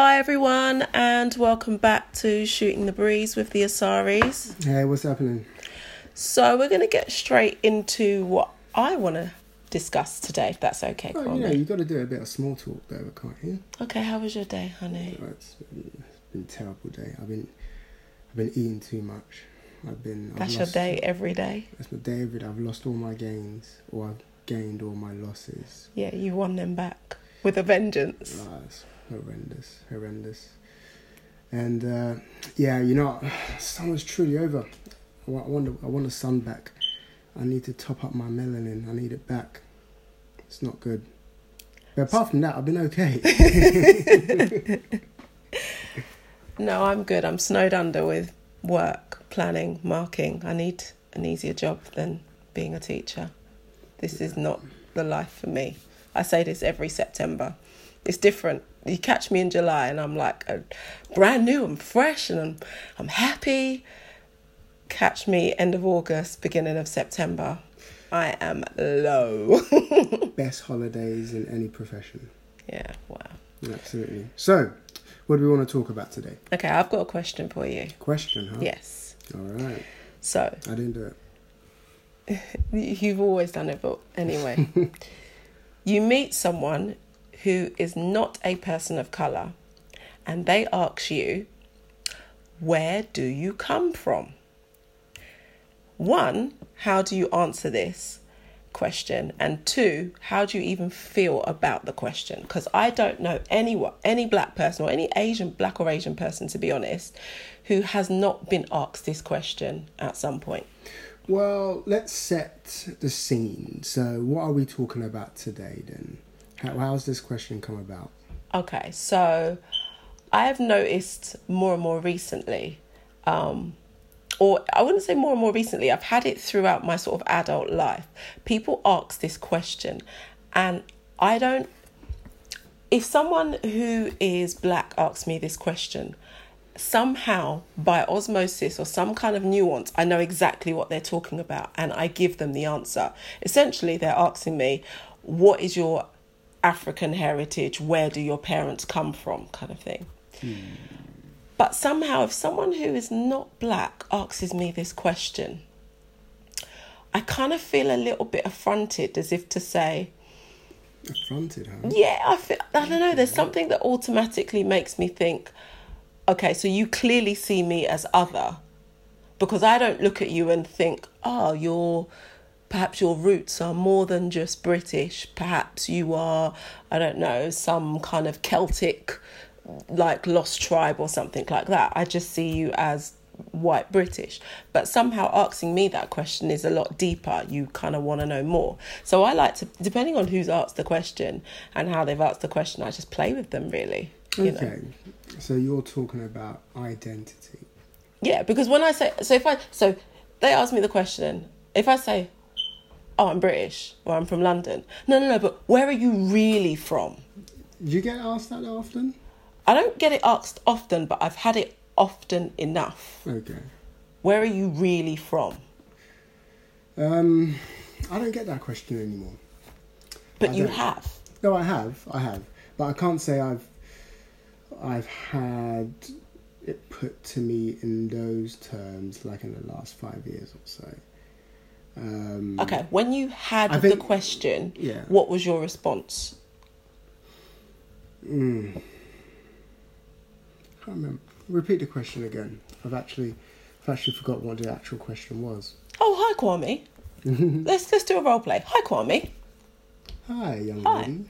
Hi everyone, and welcome back to Shooting the Breeze with the Asaris. Hey, what's happening? So we're going to get straight into what I want to discuss today, if that's okay, Oh, Kwame. you got to do a bit of small talk though, can't you? Okay, how was your day, honey? It's been, it's been a terrible day. I've been, I've been eating too much. I've been. I've That's your day every day. That's my day every day. I've lost all my gains, or I've gained all my losses. Yeah, you won them back with a vengeance. It's horrendous, horrendous. And uh, yeah, you know, summer's truly over. I want, the- I want the sun back. I need to top up my melanin. I need it back. It's not good. But apart from that, I've been okay. No, I'm good. I'm snowed under with work, planning, marking. I need an easier job than being a teacher. This is not the life for me. I say this every September. It's different. You catch me in July and I'm like uh, brand new, I'm fresh and I'm, I'm happy. Catch me end of August, beginning of September. I am low. Best holidays in any profession. yeah, wow. Absolutely. So, what do we want to talk about today? Okay, I've got a question for you. Question, huh? Yes. All right. So, I didn't do it. You've always done it, but anyway. you meet someone who is not a person of colour and they ask you, Where do you come from? One, how do you answer this question? And two, how do you even feel about the question? Because I don't know anyone, any black person or any Asian, black or Asian person, to be honest, who has not been asked this question at some point. Well, let's set the scene. So, what are we talking about today then? How, how's this question come about? Okay, so I've noticed more and more recently, um, or I wouldn't say more and more recently, I've had it throughout my sort of adult life. People ask this question, and I don't. If someone who is black asks me this question, somehow by osmosis or some kind of nuance, I know exactly what they're talking about and I give them the answer. Essentially, they're asking me, What is your African heritage? Where do your parents come from? kind of thing. But somehow, if someone who is not black asks me this question, I kind of feel a little bit affronted, as if to say, Affronted, huh? yeah, I feel, I don't know. There's something that automatically makes me think, okay, so you clearly see me as other, because I don't look at you and think, oh, your perhaps your roots are more than just British. Perhaps you are, I don't know, some kind of Celtic, like lost tribe or something like that. I just see you as white British. But somehow asking me that question is a lot deeper. You kind of want to know more. So I like to, depending on who's asked the question and how they've asked the question, I just play with them really. You know? Okay. So, you're talking about identity. Yeah, because when I say so, if I so they ask me the question, if I say, "Oh, I'm British" or "I'm from London," no, no, no, but where are you really from? Do you get asked that often? I don't get it asked often, but I've had it often enough. Okay. Where are you really from? Um, I don't get that question anymore. But I you don't. have. No, I have, I have, but I can't say I've, I've had it put to me in those terms like in the last five years or so. Um, Okay, when you had I the question, Yeah. what was your response? Mm, can't remember. Repeat the question again. I've actually, I've actually forgot what the actual question was. Oh, hi, Kwame. let's let's do a role play. Hi, Kwame. Hi, young Hi. lady.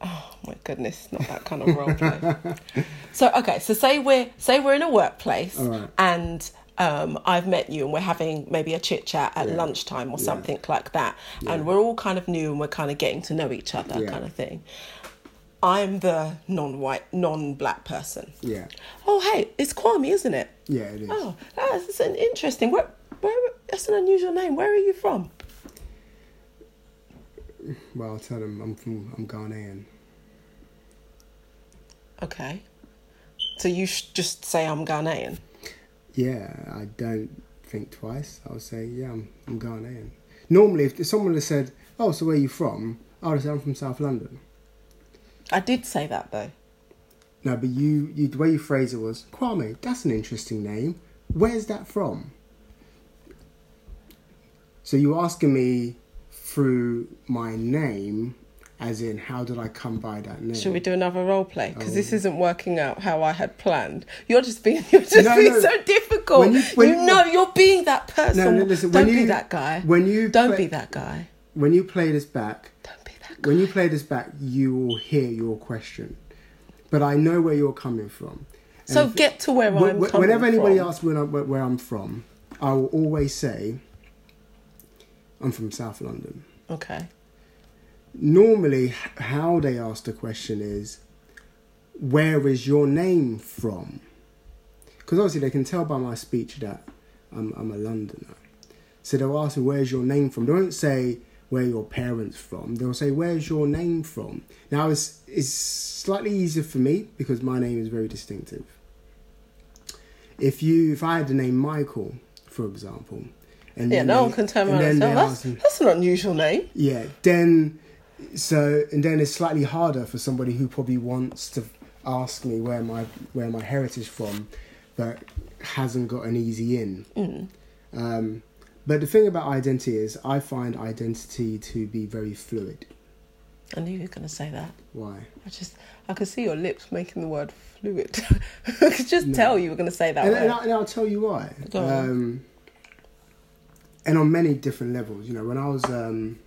Oh my goodness, not that kind of role play. so okay, so say we're say we're in a workplace right. and um, I've met you and we're having maybe a chit chat at Yeah. lunchtime or Yeah. something like that, Yeah. and we're all kind of new and we're kind of getting to know each other, kind of thing. I'm the non-white, non-black person. Yeah, Oh, hey, it's Kwame, isn't it? yeah, it is. Oh, that's an interesting. Where, where? That's an unusual name. Where are you from? Well, I'll tell them I'm from, I'm Ghanaian. Okay, so you sh- just say I'm Ghanaian. Yeah, I don't think twice. I'll say, yeah, I'm, I'm Ghanaian. Normally, if someone had said, oh, so where are you from? I would say, I'm from South London. I did say that though. No, but you, you the way you phrase it was Kwame. That's an interesting name. Where's that from? So you're asking me through my name, as in how did I come by that name? Should we do another role play? Because this Oh. isn't working out how I had planned. You're just being you're just No, being no. so difficult. When you- when you you- know you're being that person. No, no, listen. Don't when be that guy. When you Don't play, be that guy. When you play this back, Don't be that guy. when you play this back, you will hear your question. But I know where you're coming from. And So if- get to where Wh- I'm whenever anybody from. asks where I'm, where, where I'm from, I will always say I'm from South London. Okay. Normally, how they ask the question is, "Where is your name from?" Because obviously they can tell by my speech that I'm, I'm a Londoner. So they'll ask me, "Where's your name from?" They won't say where your parents from. They'll say, "Where's your name from?" Now it's it's slightly easier for me because my name is very distinctive. If you, if I had the name Michael, for example, and Yeah, no they- one can turn and around and then say that's, that's an unusual name. yeah, then so and then it's slightly harder for somebody who probably wants to ask me where my where my heritage from, but hasn't got an easy in. Mm. Um, but the thing about identity is, I find identity to be very fluid. I knew you were going to say that. Why? I just, I could see your lips making the word fluid. I could just No. tell you were going to say that And, and, I, and I'll tell you why. Um, and on many different levels, you know, when I was um,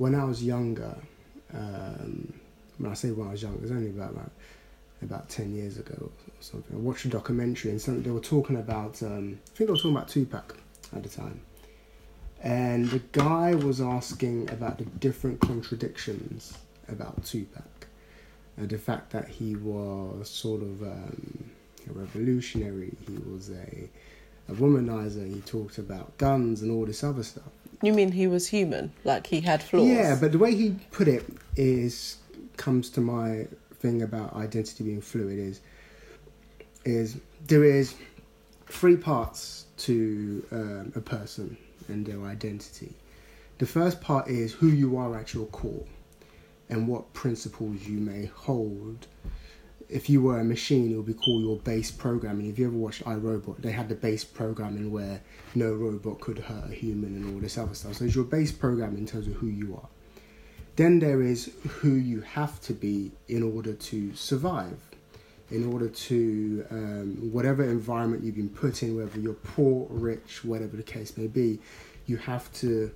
when I was younger, um, when I say when I was young, it was only about about, about ten years ago or something. I watched a documentary and something they were talking about. Um, I think they were talking about Tupac at the time, and the guy was asking about the different contradictions about Tupac. And the fact that he was sort of um, a revolutionary, he was a, a womanizer, he talked about guns and all this other stuff. You mean he was human? Like he had flaws? Yeah, but the way he put it is comes to my thing about identity being fluid is is there is three parts to um, a person and their identity. The first part is who you are at your core and what principles you may hold. If you were a machine, it would be called your base programming. If you ever watched I, Robot, they had the base programming where no robot could hurt a human and all this other stuff. So it's your base programming in terms of who you are. Then there is who you have to be in order to survive, in order to um, whatever environment you've been put in, whether you're poor, rich, whatever the case may be, you have to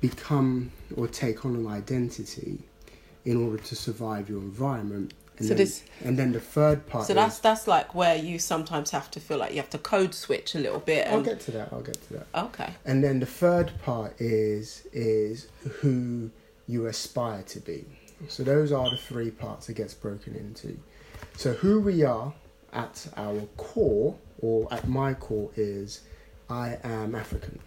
become or take on an identity in order to survive your environment. And So then, this- and then the third part. So is, that's that's like where you sometimes have to feel like you have to code switch a little bit. I'll get to that. I'll get to that. okay. And then the third part is is who you aspire to be. So those are the three parts it gets broken into. So who we are at our core, or at my core, is I am African.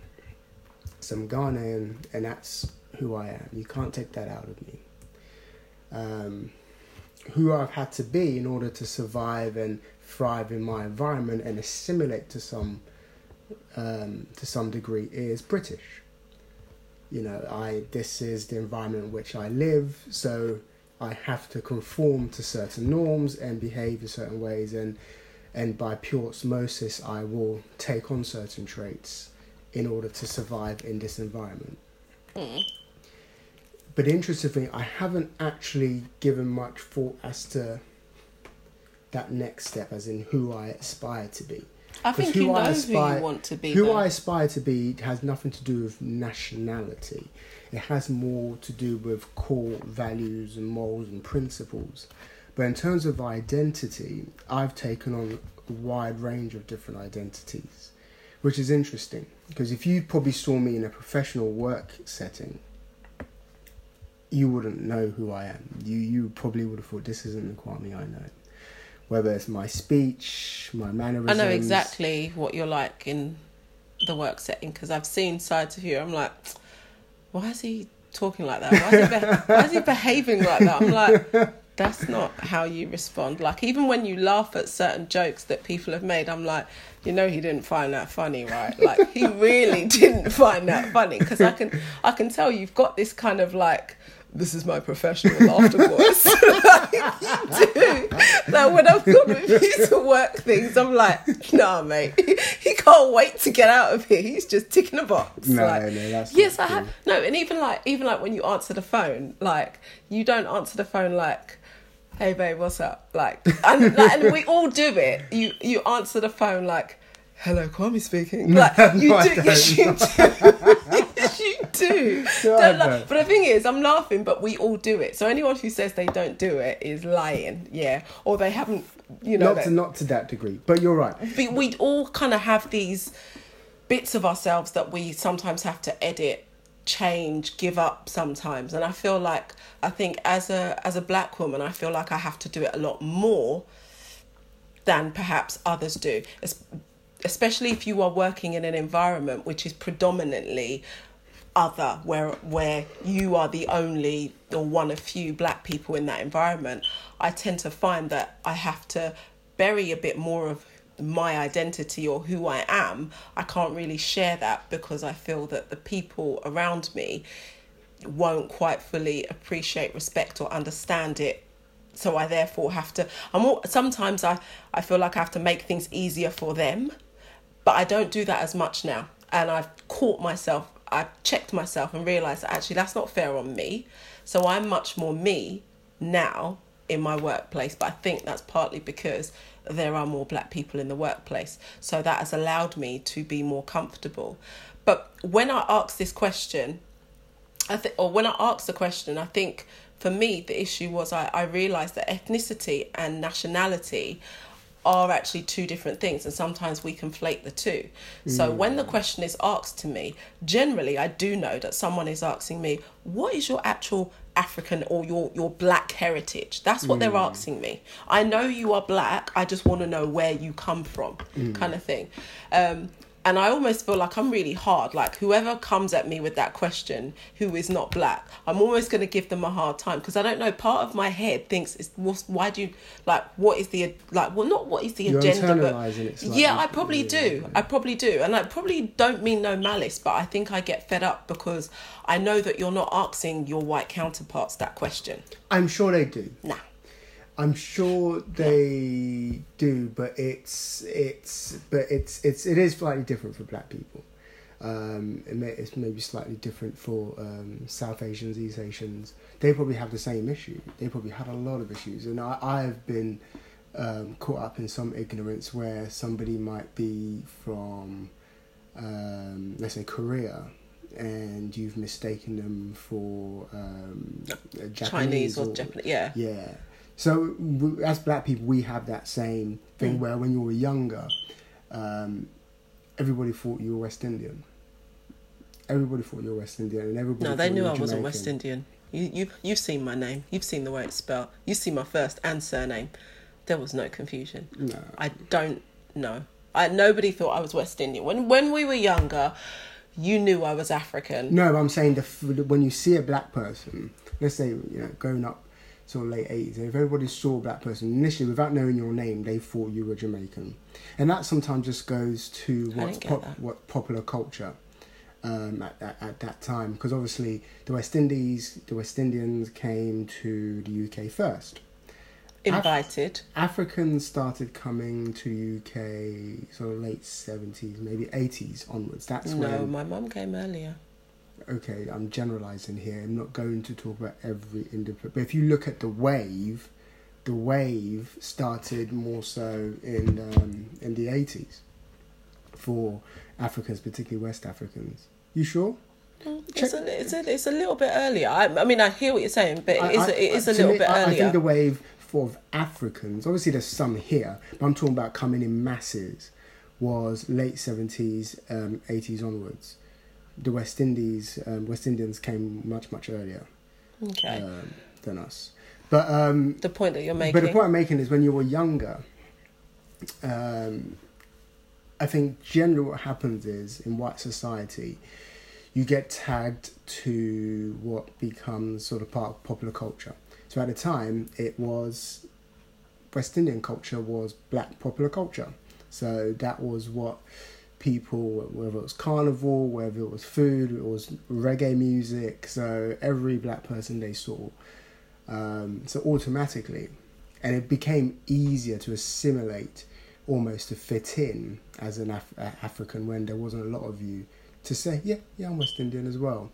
So I'm Ghanaian, and that's who I am. You can't take that out of me. Um, who I've had to be in order to survive and thrive in my environment and assimilate to some um, to some degree is British. You know, I this is the environment in which I live, so I have to conform to certain norms and behave in certain ways, and and by pure osmosis, I will take on certain traits in order to survive in this environment. Mm. But interestingly, I haven't actually given much thought as to that next step, as in who I aspire to be. I think who you know I who you want to be. Who though. I aspire to be has nothing to do with nationality. It has more to do with core values and morals and principles. But in terms of identity, I've taken on a wide range of different identities, which is interesting because if you probably saw me in a professional work setting, you wouldn't know who I am. You you probably would have thought this isn't the Kwame I know. Whether it's my speech, my mannerisms. I know exactly what you're like in the work setting because I've seen sides of you. I'm like, why is he talking like that? Why is he, be- why is he behaving like that? I'm like, that's not how you respond. Like, even when you laugh at certain jokes that people have made, I'm like, you know, he didn't find that funny, right? Like, he really didn't find that funny because I can, I can tell you've got this kind of like. This is my professional laughter voice. like, you do. know, when I've you to work things, I'm like, nah, mate, he can't wait to get out of here. He's just ticking a box. No, like, no, that's yes, I have. No, and even like, even like when you answer the phone, like you don't answer the phone like, "Hey, babe, what's up?" Like, and, like, and we all do it. You you answer the phone like. Hello, Kwame speaking. Like you no, do, yes, you don't. yes, you do. No, I Don't don't. But the thing is, I'm laughing, but we all do it. So anyone who says they don't do it is lying, yeah, or they haven't, you know. not to not to that degree, but you're right. but we all kind of have these bits of ourselves that we sometimes have to edit change give up sometimes and i feel like i think as a as a black woman i feel like i have to do it a lot more than perhaps others do Es- especially if you are working in an environment which is predominantly other where where you are the only or one of few black people in that environment i tend to find that i have to bury a bit more of my identity or who i am. I can't really share that because i feel that the people around me won't quite fully appreciate respect or understand it. So i therefore have to i'm all, sometimes i i feel like i have to make things easier for them but I don't do that as much now. And I've caught myself, I've checked myself and realized that actually that's not fair on me. So I'm much more me now in my workplace. But I think that's partly because there are more black people in the workplace. So that has allowed me to be more comfortable. But when I ask this question, I think, or when I asked the question, I think for me the issue was I, I realized that ethnicity and nationality are actually two different things, and sometimes we conflate the two. So mm. when the question is asked to me, generally I do know that someone is asking me, "What is your actual African or your your black heritage?" That's what they're mm. asking me. I know you are black. I just want to know where you come from, mm. kind of thing. Um, and I almost feel like I'm really hard. Like whoever comes at me with that question, who is not black, I'm almost going to give them a hard time because I don't know. Part of my head thinks, it's, what's, "Why do you like? What is the like? Well, not what is the You're agenda, but it yeah, I probably do. I probably do, and I probably don't mean no malice, but I think I get fed up because I know that you're not asking your white counterparts that question. I'm sure they do. Nah. I'm sure they do, but it's it's but it's it's it is slightly different for black people. Um, it may, it's maybe slightly different for um, South Asians, East Asians. They probably have the same issue. They probably have a lot of issues, and I I've been um, caught up in some ignorance where somebody might be from, um, let's say Korea, and you've mistaken them for um, Chinese or Japanese, yeah. yeah. So w- as black people, we have that same thing Mm. where when you were younger, um, everybody thought you were West Indian. Everybody thought you were West Indian, and everybody. No, they knew I wasn't West Indian. You, you, you've seen my name. You've seen the way it's spelled. You've seen my first and surname. There was no confusion. No. I don't know. I nobody thought I was West Indian. When when we were younger, you knew I was African. No, but I'm saying the, when you see a black person, let's say you know growing up, sort of late eighties, if everybody saw a black person initially without knowing your name, they thought you were Jamaican, and that sometimes just goes to what's pop, what popular culture. Um, at, at, at that time, because obviously the West Indies, the West Indians came to the UK first. Invited. Africans started coming to UK sort of late seventies, maybe eighties onwards. That's No, when my mum came earlier. Okay, I'm generalizing here. I'm not going to talk about every individual. But if you look at the wave, the wave started more so in um, in the 80s for Africans, particularly West Africans. You sure? It's a, it's, a, it's a little bit earlier. I, I mean, I hear what you're saying, but it I- is, I- it is a little me, bit I, I earlier. think the wave for Africans, obviously there's some here, but I'm talking about coming in masses, was late 70s, um, 80s onwards. The West Indies, um, West Indians came much, much earlier. okay. um, than us. But um, the point that you're making. but the point I'm making is when you were younger, um, I think generally what happens is in white society, you get tagged to what becomes sort of part of popular culture. So at the time, it was West Indian culture was black popular culture. So that was what people, whether it was carnival, whether it was food, it was reggae music. So every black person they saw. Um, so automatically, and it became easier to assimilate, almost to fit in as an Af- uh, African when there wasn't a lot of you to say, yeah, yeah, I'm West Indian as well.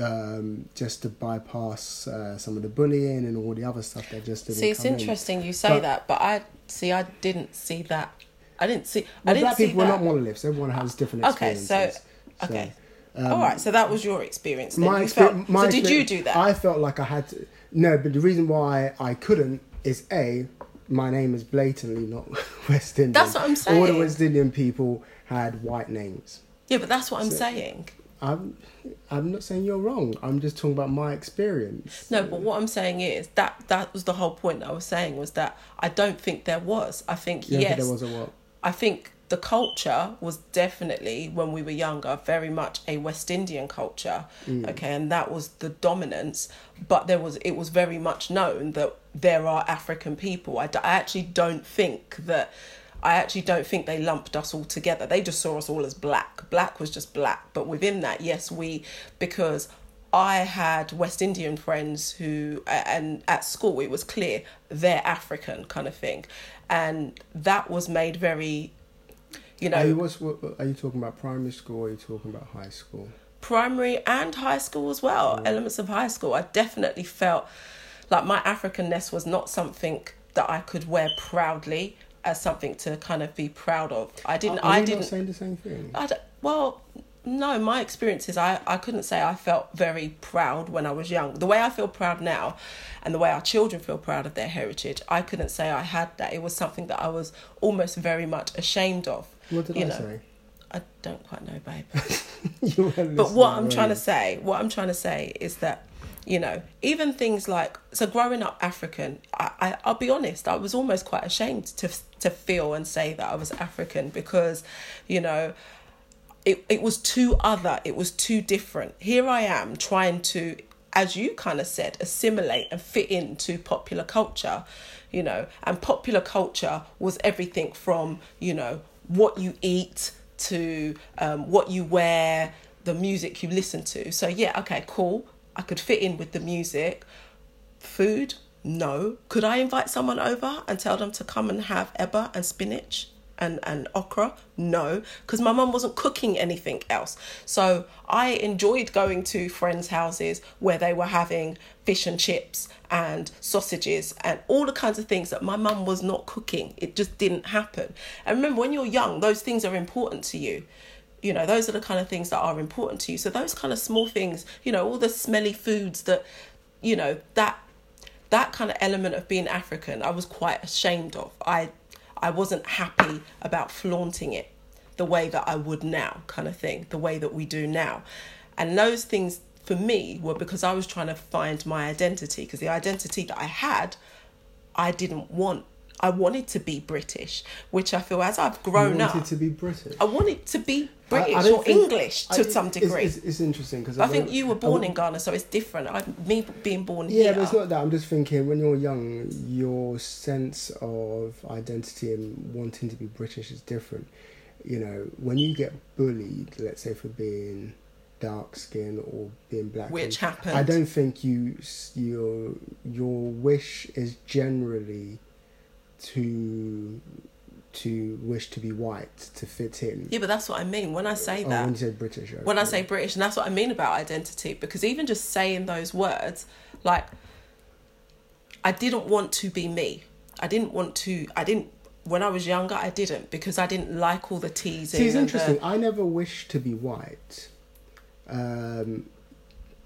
Um, just to bypass uh, some of the bullying and all the other stuff that just didn't See, it's come in. interesting you say But- that, but I see. I didn't see that. I didn't see. I Well, didn't black see people are not monoliths. Everyone has different experiences. Okay, so- okay. um, All right, so that was your experience. Then. my You exper- felt- my so did you do that? I felt like I had to. No, but the reason why I couldn't is a my name is blatantly not West Indian. That's what I'm saying. All the. West Indian people had white names. yeah, but that's what I'm So- saying. I'm I'm not saying you're wrong. I'm just talking about my experience. No, but what I'm saying is that that was the whole point I was saying was that I don't think there was. I think Yeah, yes, there was a what? I think the culture was definitely when we were younger very much a West Indian culture. Mm. Okay, and that was the dominance. But there was it was very much known that there are African people. I, d- I actually don't think that. I actually don't think they lumped us all together. They just saw us all as black. Black was just black. But within that, yes, we because I had West Indian friends who, and at school it was clear they're African kind of thing, and that was made very, you Are you, know, what's, what, are you talking about primary school or are you talking about high school? primary and high school as well. Elements of high school, I definitely felt like my Africanness was not something that I could wear proudly as something to kind of be proud of. I didn't. Are I you didn't. Not saying the same thing. I don't- well, no, my experiences, I, I couldn't say I felt very proud when I was young. The way I feel proud now and the way our children feel proud of their heritage, I couldn't say I had that. It was something that I was almost very much ashamed of. What did you I know. say? I don't quite know, babe. You But what I'm were trying to say, what I'm trying to say is that, you know, even things like so growing up African, I, I I'll be honest, I was almost quite ashamed to to feel and say that I was African because, you know, it it was too other, it was too different. Here I am trying to as you kind of said, assimilate and fit into popular culture, you know, and popular culture was everything from, you know, what you eat to um, what you wear, the music you listen to. So, yeah, okay, cool. I could fit in with the music. Food, no. Could I invite someone over and tell them to come and have eba and spinach? And, and okra? No because my mum wasn't cooking anything else. So i enjoyed going to friends houses where they were having fish and chips and sausages and all the kinds of things that my mum was not cooking. It just didn't happen. And remember when you're young those things are important to you. You know those are the kind of things that are important to you. So those kind of small things you know all the smelly foods that you know that that kind of element of being african i was quite ashamed of. I i wasn't happy about flaunting it the way that i would now kind of thing the way that we do now and those things for me were because i was trying to find my identity because the identity that i had i didn't want i wanted to be british which i feel as i've grown up. you wanted up to be British. I wanted to be I- I British or think- English to it's- some degree. It's, it's, interesting because I think you were born in Ghana, so it's different. I, me being born here. Yeah, here. but it's not that. I'm just thinking when you're young, your sense of identity and wanting to be British is different. You know, when you get bullied, let's say for being dark skin or being black, Which and- happened. I don't think you your your wish is generally to to wish to be white to fit in. yeah, but that's what I mean when I say Oh, that. when you say British, when I say British, and that's what I mean about identity, because even just saying those words, like, I didn't want to be me. I didn't want to. I didn't. When I was younger, I didn't because I didn't like all the teasing. See, it's and the- interesting. I never wished to be white. Um,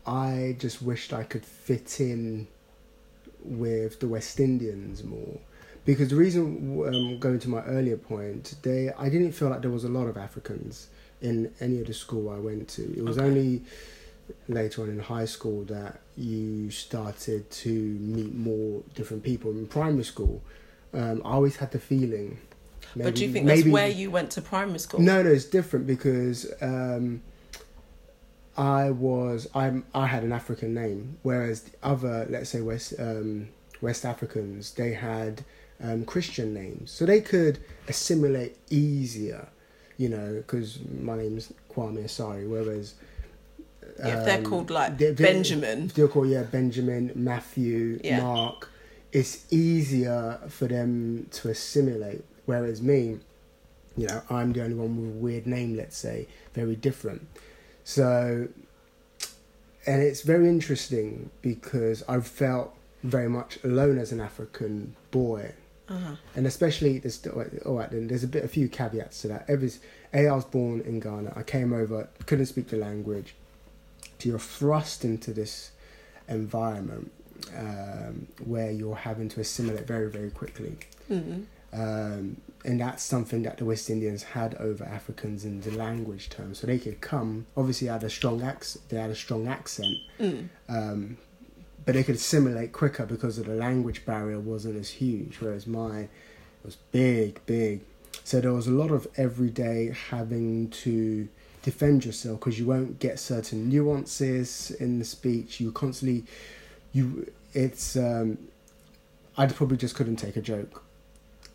I just wished I could fit in with the West Indians more. Because the reason, um, going to my earlier point, they I didn't feel like there was a lot of Africans in any of the school I went to. It was Okay. only later on in high school that you started to meet more different people. In primary school, um, I always had the feeling. but do you maybe- think that's where you went to primary school? no, no, it's different because um, I was I'm I had an African name, whereas the other, let's say West um, West Africans, they had um, Christian names, so they could assimilate easier, you know, because my name's Kwame Asari, whereas Yeah, if they're um, called like they- they- Benjamin. they're called yeah Benjamin, Matthew, Yeah. Mark. it's easier for them to assimilate. Whereas me, you know, I'm the only one with a weird name, let's say, very different. So, and it's very interesting because I've felt very much alone as an African boy. Uh-huh. And especially, there's, all right, then there's a bit, a few caveats to that. Every, a, I was born in Ghana. I came over, couldn't speak the language. So you're thrust into this environment um, where you're having to assimilate very, very quickly. Mm. Um, and that's something that the West Indians had over Africans in the language terms. So they could come, obviously, had a strong accent. They had a strong accent, Mm. um, but they could assimilate quicker because of the language barrier wasn't as huge. Whereas mine was big, big. So there was a lot of everyday having to defend yourself because you won't get certain nuances in the speech. You constantly, you it's. Um, I probably just couldn't take a joke,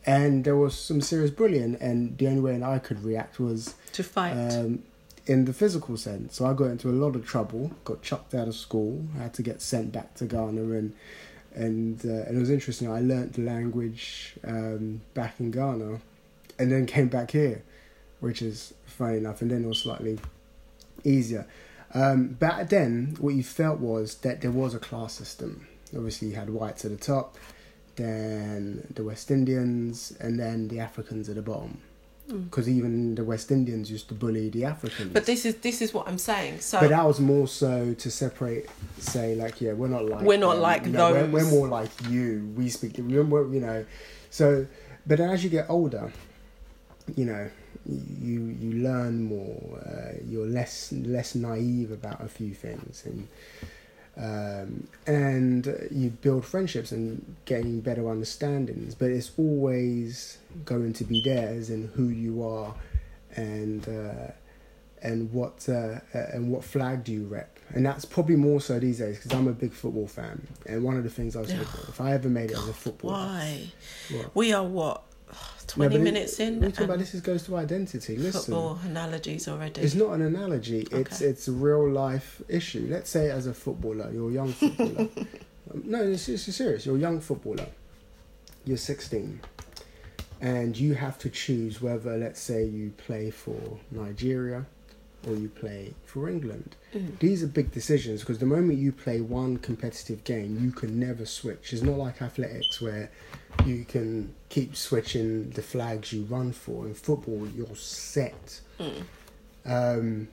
and there was some serious bullying. And the only way I could react was To fight. um, in the physical sense. So I got into a lot of trouble, got chucked out of school, I had to get sent back to Ghana, and and, uh, and it was interesting. I learnt the language um, back in Ghana, and then came back here, which is funny enough. And then it was slightly easier. Um, back then, what you felt was that there was a class system. Obviously, you had whites at the top, then the West Indians, and then the Africans at the bottom. Because even the West Indians used to bully the Africans. But this is this is what I'm saying. So But that was more so to separate, say like, yeah, we're not like We're not them. like No, we're, we're more like you. We speak, we're, you know. So, but as you get older, you know, you you learn more. Uh, you're less less naive about a few things, and um, and you build friendships and gain better understandings. But it's always going to be there, as in who you are, and uh, and what uh, and what flag do you rep. And that's probably more so these days because I'm a big football fan. And one of the things I was thinking, if I ever made it as a footballer, why what? we are what No, twenty but it- minutes in We talk about this. Is goes to identity. Listen, football analogies already. it's not an analogy. It's Okay. it's a real life issue. Let's say as a footballer, you're a young footballer. Um, no, it's, it's serious. You're a young footballer. You're 16, and you have to choose whether, let's say, you play for Nigeria or you play for England. Mm. These are big decisions because the moment you play one competitive game, you can never switch. It's not like athletics where you can keep switching the flags you run for. In football, you're set. Mm. Um,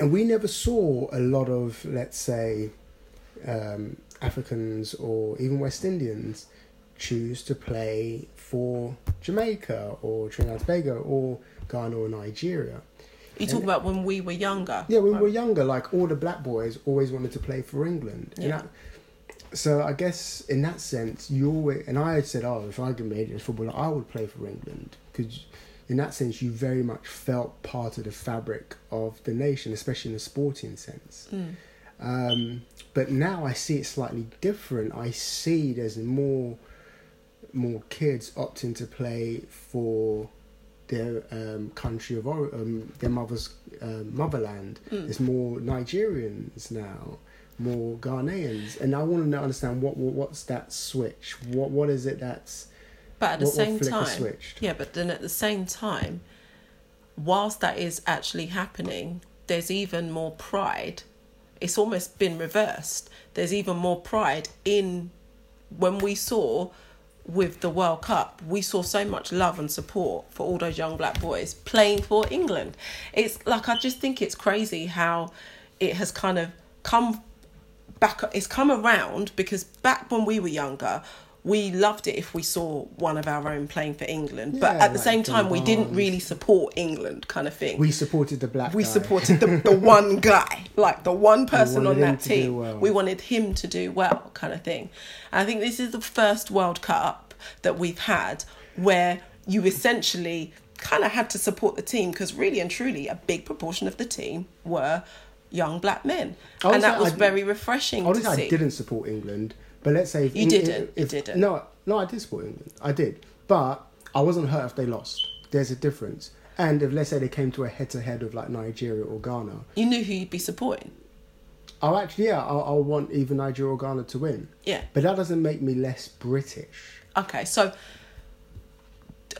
and we never saw a lot of, let's say, um, Africans or even West Indians choose to play for Jamaica or Trinidad and Tobago or Ghana or Nigeria. You talk And- about when we were younger. Yeah, when we were younger, like all the black boys always wanted to play for England. And Yeah. that- so I guess in that sense, you always and I had said, oh, if I could made it as footballer, I would play for England because in that sense, you very much felt part of the fabric of the nation, especially in a sporting sense. Mm. Um, but now I see it slightly different. I see there's more more kids opting to play for their um, country of um, their mother's um, motherland. Mm. There's more Nigerians now, more Ghanaians, and I want to understand what, what what's that switch? What what is it that's But at the what, what same flicker time, switched? yeah. But then at the same time, whilst that is actually happening, there's even more pride. It's almost been reversed. There's even more pride in when we saw with the World Cup, we saw so much love and support for all those young black boys playing for England. It's like I just think it's crazy how it has kind of come back it's come around because back when we were younger we loved it if we saw one of our own playing for England but at the same time we didn't really support England kind of thing We supported the black. we guy. supported the, the one guy, like the one person on that team. well. We wanted him to do well, kind of thing. And I think this is the first World Cup that we've had where you essentially kind of had to support the team because really and truly a big proportion of the team were young black men, and that was I- very refreshing I to. I didn't support England, but let's say if You Eng- didn't, you If, didn't. No, no, I did support England. I did, but I wasn't hurt if they lost. There's a difference. And if let's say they came to a head-to-head of like Nigeria or Ghana, You knew who you'd be supporting. I'll actually, yeah, I'll, I'll want either Nigeria or Ghana to win. Yeah. But that doesn't make me less British. Okay, so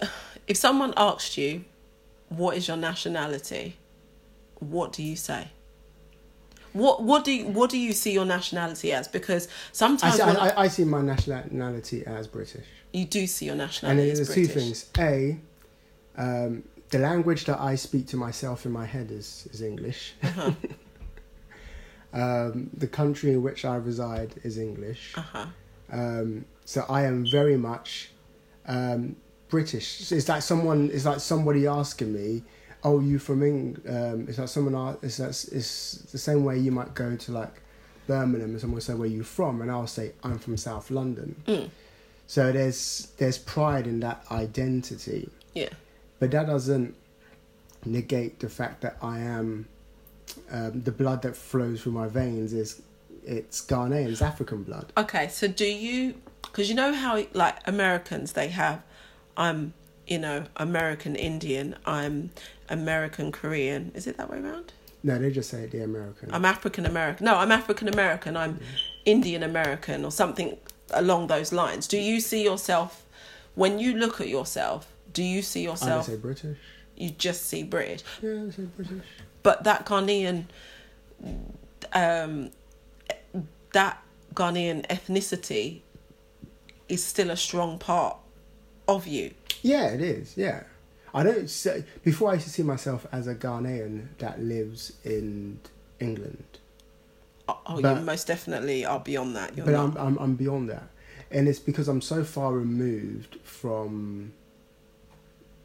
if someone asked you, "What is your nationality?" What do you say? What what do you, what do you see your nationality as? Because I sometimes see, I, I, I see my nationality as British. you do see your And nationality as there's two things. A, um, the language that I speak to myself in my head is, is English. Uh-huh. um, the country in which I reside is English. Uh huh. Um, so I am very much um, British. So it's like someone. It's like somebody asking me, "Oh, you from England?" Um, it's like someone. a- It's, it's it's the same way you might go to like Birmingham and someone will say, "Where you from?" and I'll say, "I'm from South London." Mm. So there's there's pride in that identity, Yeah. but that doesn't negate the fact that I am um, the blood that flows through my veins is it's Ghanaian, it's African blood. Okay, so do you? Because you know how like Americans they have, I'm you know American Indian, I'm American Korean. Is it that way around? No, they just say they're American. I'm African American. No, I'm African American. I'm Indian American or something along those lines. Do you see yourself when you look at yourself? Do you see yourself? I say British. You just see British, Yeah, I say British. but that Ghanaian, um, that Ghanaian ethnicity is still a strong part of you. Yeah, it is. Yeah, I don't say before. I used to see myself as a Ghanaian that lives in England, Oh, oh, But- you most definitely are beyond that. You're but not. I'm, I'm I'm beyond that, and it's because I'm so far removed from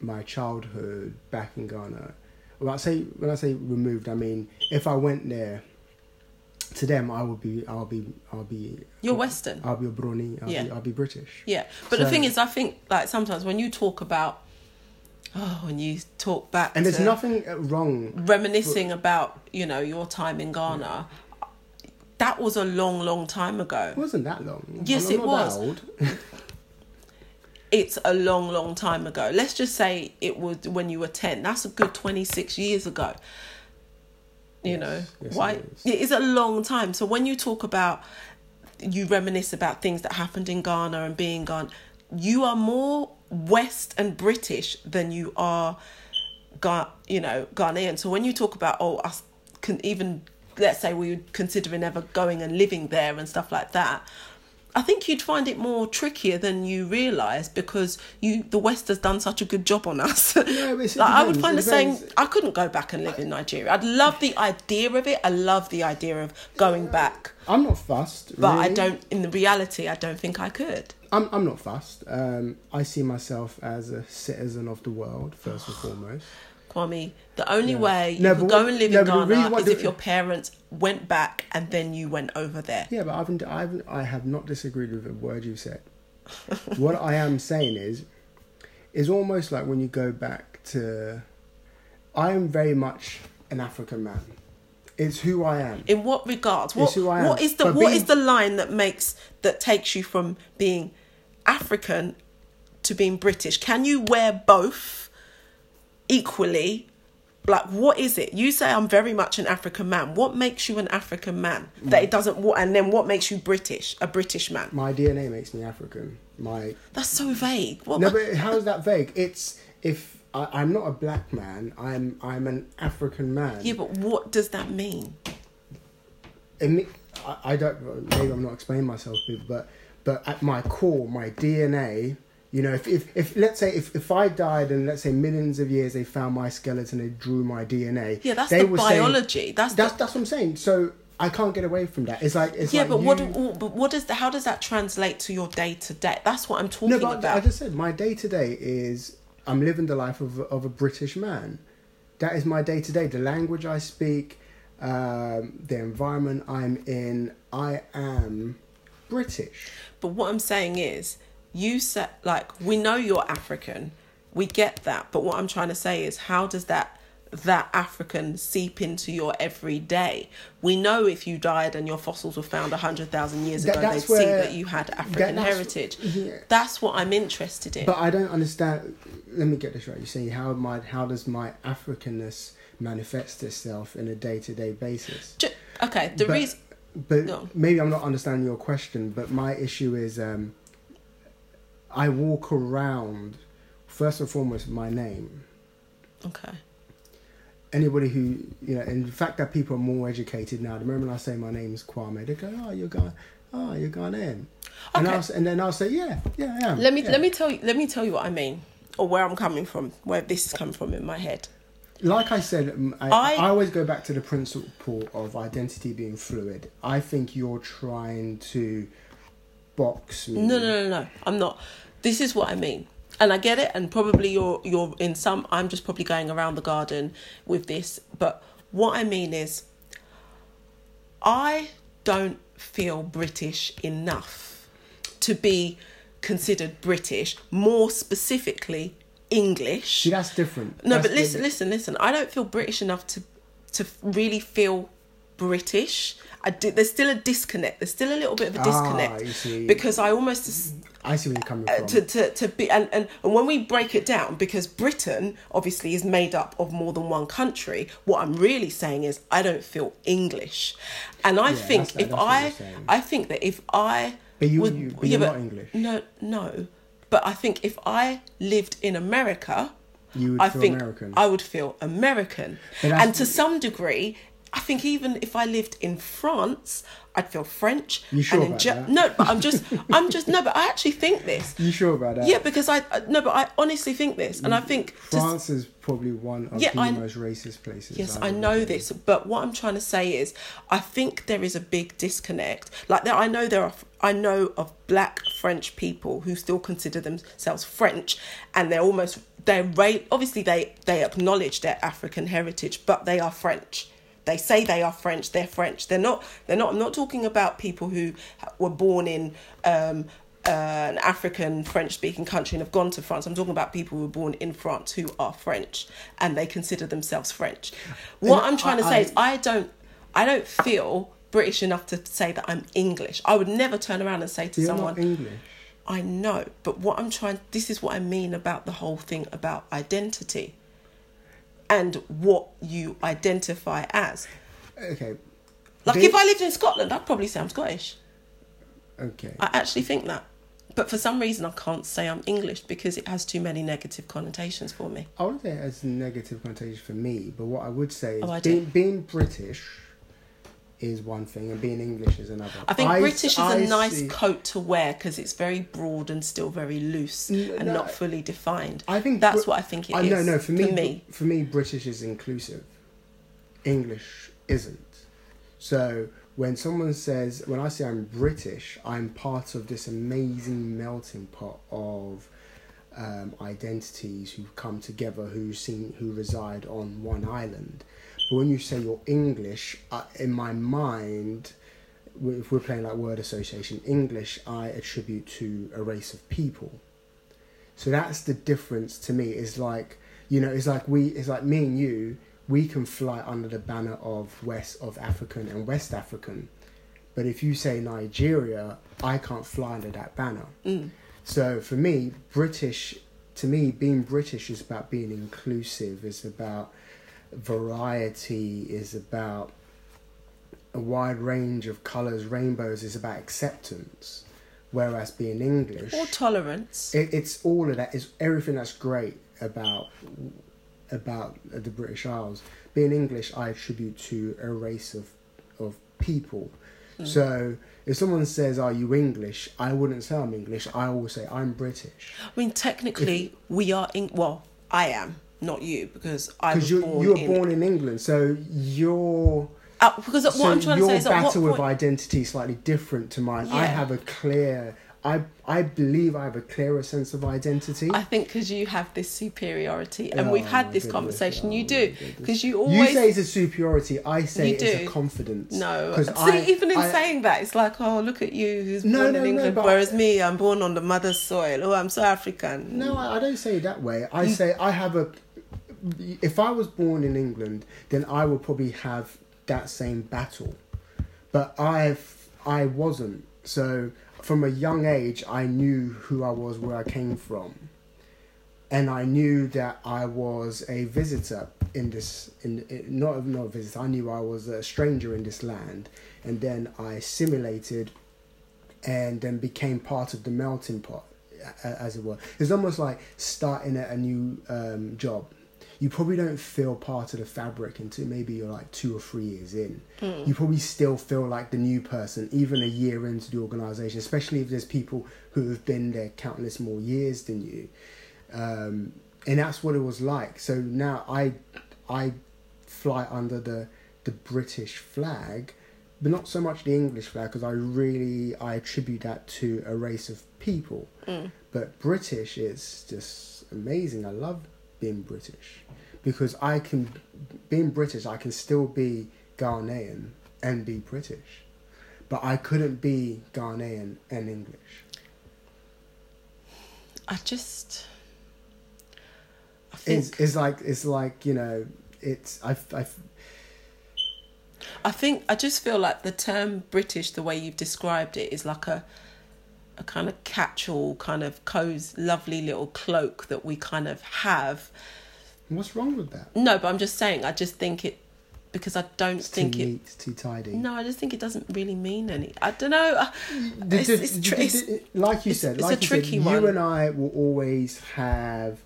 my childhood back in Ghana. Well, I say when I say removed, I mean if I went there. To them, I would be, I'll be, I'll be. You're Western. I'll be a Brony. I'll, be, Yeah. I'll be British. Yeah, but the thing is, I think like sometimes when you talk about, oh, when you talk back And there's nothing uh, wrong reminiscing about you know your time in Ghana, that was a long, long time ago. It wasn't that long. Yes, I'm it was. It's a long, long time ago. Let's just say it was when you were ten. That's a good twenty six years ago. You Yes, know yes, why? it is. it is a long time. So when you talk about, you reminisce about things that happened in Ghana and being gone you are more West and British than you are, Ga- you know, Ghanaian. So when you talk about oh us can even let's say we were considering ever going and living there and stuff like that. I think you'd find it more trickier than you realise because you the West has done such a good job on us. it's- like I would find it the same. I couldn't go back and live in Nigeria. I'd love the idea of it. I love the idea of going back, I'm not fussed. but I don't. In the reality, I don't think I could. I'm I'm not fussed. Um, I see myself as a citizen of the world first and foremost. Kwame, the only Yeah. way you No, could go and live no, in Ghana is if your parents went back and then you went over there. Yeah, but I've I've I have not disagreed with a word you said. what I am saying is, is almost like when you go back to. I am very much an African man. It's who I am. In what regards? What, who I am. what is the But what being- is the line that makes that takes you from being African to being British? Can you wear both equally? Like what is it? You say I'm very much an African man. What makes you an African man? That it doesn't and then what makes you British? A British man. My DNA makes me African. My That's so vague. What no, but how is that vague? It's if I, I'm not a black man, I'm I'm an African man. Yeah, but what does that mean? me- I, I don't maybe I'm not explaining myself but but at my core my DNA you know if, if, if let's say if, if I died and let's say millions of years they found my skeleton they drew my DNA Yeah, that's they the biology. that's that's the, that's what I'm saying so I can't get away from that it's like it's yeah, like but what you- do- but what does the, how does that translate to your day to day? That's what I'm talking no but about. I just said my day to day is I'm living the life of, a- of a British man that is my day to day the language I speak um, the environment I'm in I am British But what I'm saying is, you said like we know you're African, we get that. But what I'm trying to say is, how does that that African seep into your everyday? We know if you died and your fossils were found a hundred thousand years That- ago, they'd that's see that you had African that's- heritage. yeah. That's what I'm interested in. But I don't understand. Let me get this right. You're saying how my how does my Africanness manifest itself in a day to day basis? Ju- okay, the But- reason but No. maybe I'm not understanding your question. But my issue is, um, I walk around first and foremost my name. Okay. Anybody who you know, in the fact that people are more educated now. The moment I say my name is Kwame, they go, "Oh, you're Ghan, oh, you're Ghanaian," and Okay. I'll, and then I'll say, "Yeah, yeah, I am." Let me yeah. let me tell you let me tell you what I mean or where I'm coming from, where this is coming from in my head. Like I said, I, I- I always go back to the principle of identity being fluid. I think you're trying to box. No, no, no, no. I'm not. This is what I mean. And I get it, and probably you're you're in some I'm just probably going around the garden with this, but what I mean is I don't feel British enough to be considered British, more specifically English. See, that's different. No, That's but listen, the- listen, listen. I don't feel British enough to to really feel British. I do, there's still a disconnect. There's still a little bit of a Ah, disconnect see. because I almost I see where you're coming uh, from. to, to to be and, and and when we break it down because Britain obviously is made up of more than one country. What I'm really saying is I don't feel English, and I Yeah, think that's- if that's I. I think that if I But you- would- you- but you're not English. No, no. But I think if I lived in America, You would I feel think American. I would feel American. And to some degree, I think even if I lived in France, I'd feel French. You sure and about Ge- that? No, but I'm just, I'm just, no, but I actually think this. you sure about that? Yeah, because I, I- no, but I honestly think this, and I think France is probably one of Yeah, the I- most racist places. Yes, I know been. this, but what I'm trying to say is, I think there is a big disconnect. Like there, I know there are, I know of Black French people who still consider themselves French, and they're almost they're ra- obviously they they acknowledge their African heritage, but they are French. They say they are French. They're French. They're not. They're not. I'm not talking about people who were born in. Um, uh, an African French speaking country and have gone to France. I'm talking about people who were born in France who are French and they consider themselves French. What And I'm trying to say I- is I don't I don't feel British enough to say that I'm English. I would never turn around and say to someone English. I know, but what I'm trying this is what I mean about the whole thing about identity and what you identify as. Okay. Like They- if I lived in Scotland, I'd probably say I'm Scottish. Okay. I actually think that. But for some reason, I can't say I'm English because it has too many negative connotations for me. I wouldn't say it has negative connotations for me, but what I would say is Oh, being, being British is one thing and being English is another. I think British is I a nice see- coat to wear because it's very broad and still very loose N- and no, not fully defined. I think that's Br- what I think it I is. no, no. For me, for me, for me, British is inclusive. English isn't. So when someone says, when I say I'm British, I'm part of this amazing melting pot of um, identities who come together, who seem, who reside on one island. But when you say you're English, uh, in my mind, if we're playing like word association, English I attribute to a race of people. So that's the difference to me. Is like you know, it's like we, it's like me and you. We can fly under the banner of West of African and West African, but if you say Nigeria, I can't fly under that banner. Mm. So for me, British, to me, being British is about being inclusive. Is about variety. Is about a wide range of colors, rainbows. Is about acceptance. Whereas being English, or tolerance. it, it's all of that. It's everything that's great about about the British Isles. Being English, I attribute to a race of of people. Mm. So if someone says, "Are you English?" I wouldn't say I'm English. I always say I'm British I mean, technically, we are. In, well, I am not you because I was because you born you were in. born in England. So your Uh, because what so I'm trying to say is what battle with point, identity is slightly different to mine. I have a clear. I I believe I have a clearer sense of identity. I think because you have this superiority, and Oh, we've had this goodness. conversation. You Oh, do because you always You say it's a superiority. I say You it's a confidence. No, see, I- even in I- saying that, it's like, oh, look at you, who's No, born no, in England, but- whereas me, I'm born on the mother's soil. Oh, I'm so African. No, I, I don't say it that way. I say I have a. If I was born in England, then I would probably have that same battle, but I've I wasn't. So from a young age, I knew who I was, where I came from. and I knew that I was a visitor in this in, not not a visitor. I knew I was a stranger in this land, and then I assimilated, and then became part of the melting pot, as it were. It's almost like starting at a new um, job. You probably don't feel part of the fabric until maybe you're like two or three years in. You probably still feel like the new person, even a year into the organization, especially if there's people who have been there countless more years than you um, and that's what it was like. So now I I fly under the the British flag, but not so much the English flag because I really I attribute that to a race of people. But British is just amazing. I love being British because I can being British I can still be Ghanaian and be British. But I couldn't be Ghanaian and English. I just. I think It's, it's like it's like you know it's I I I think I just feel like the term British, the way you've described it, is like a a kind of catch-all, kind of cozy, lovely little cloak that we kind of have. what's wrong with that? No, but I'm just saying. I just think it because I don't It's think too it. neat, too tidy. No, I just think it doesn't really mean any. I don't know. uh, It's, it's, it's, like you said, it's like a you tricky said, one. you and I will always have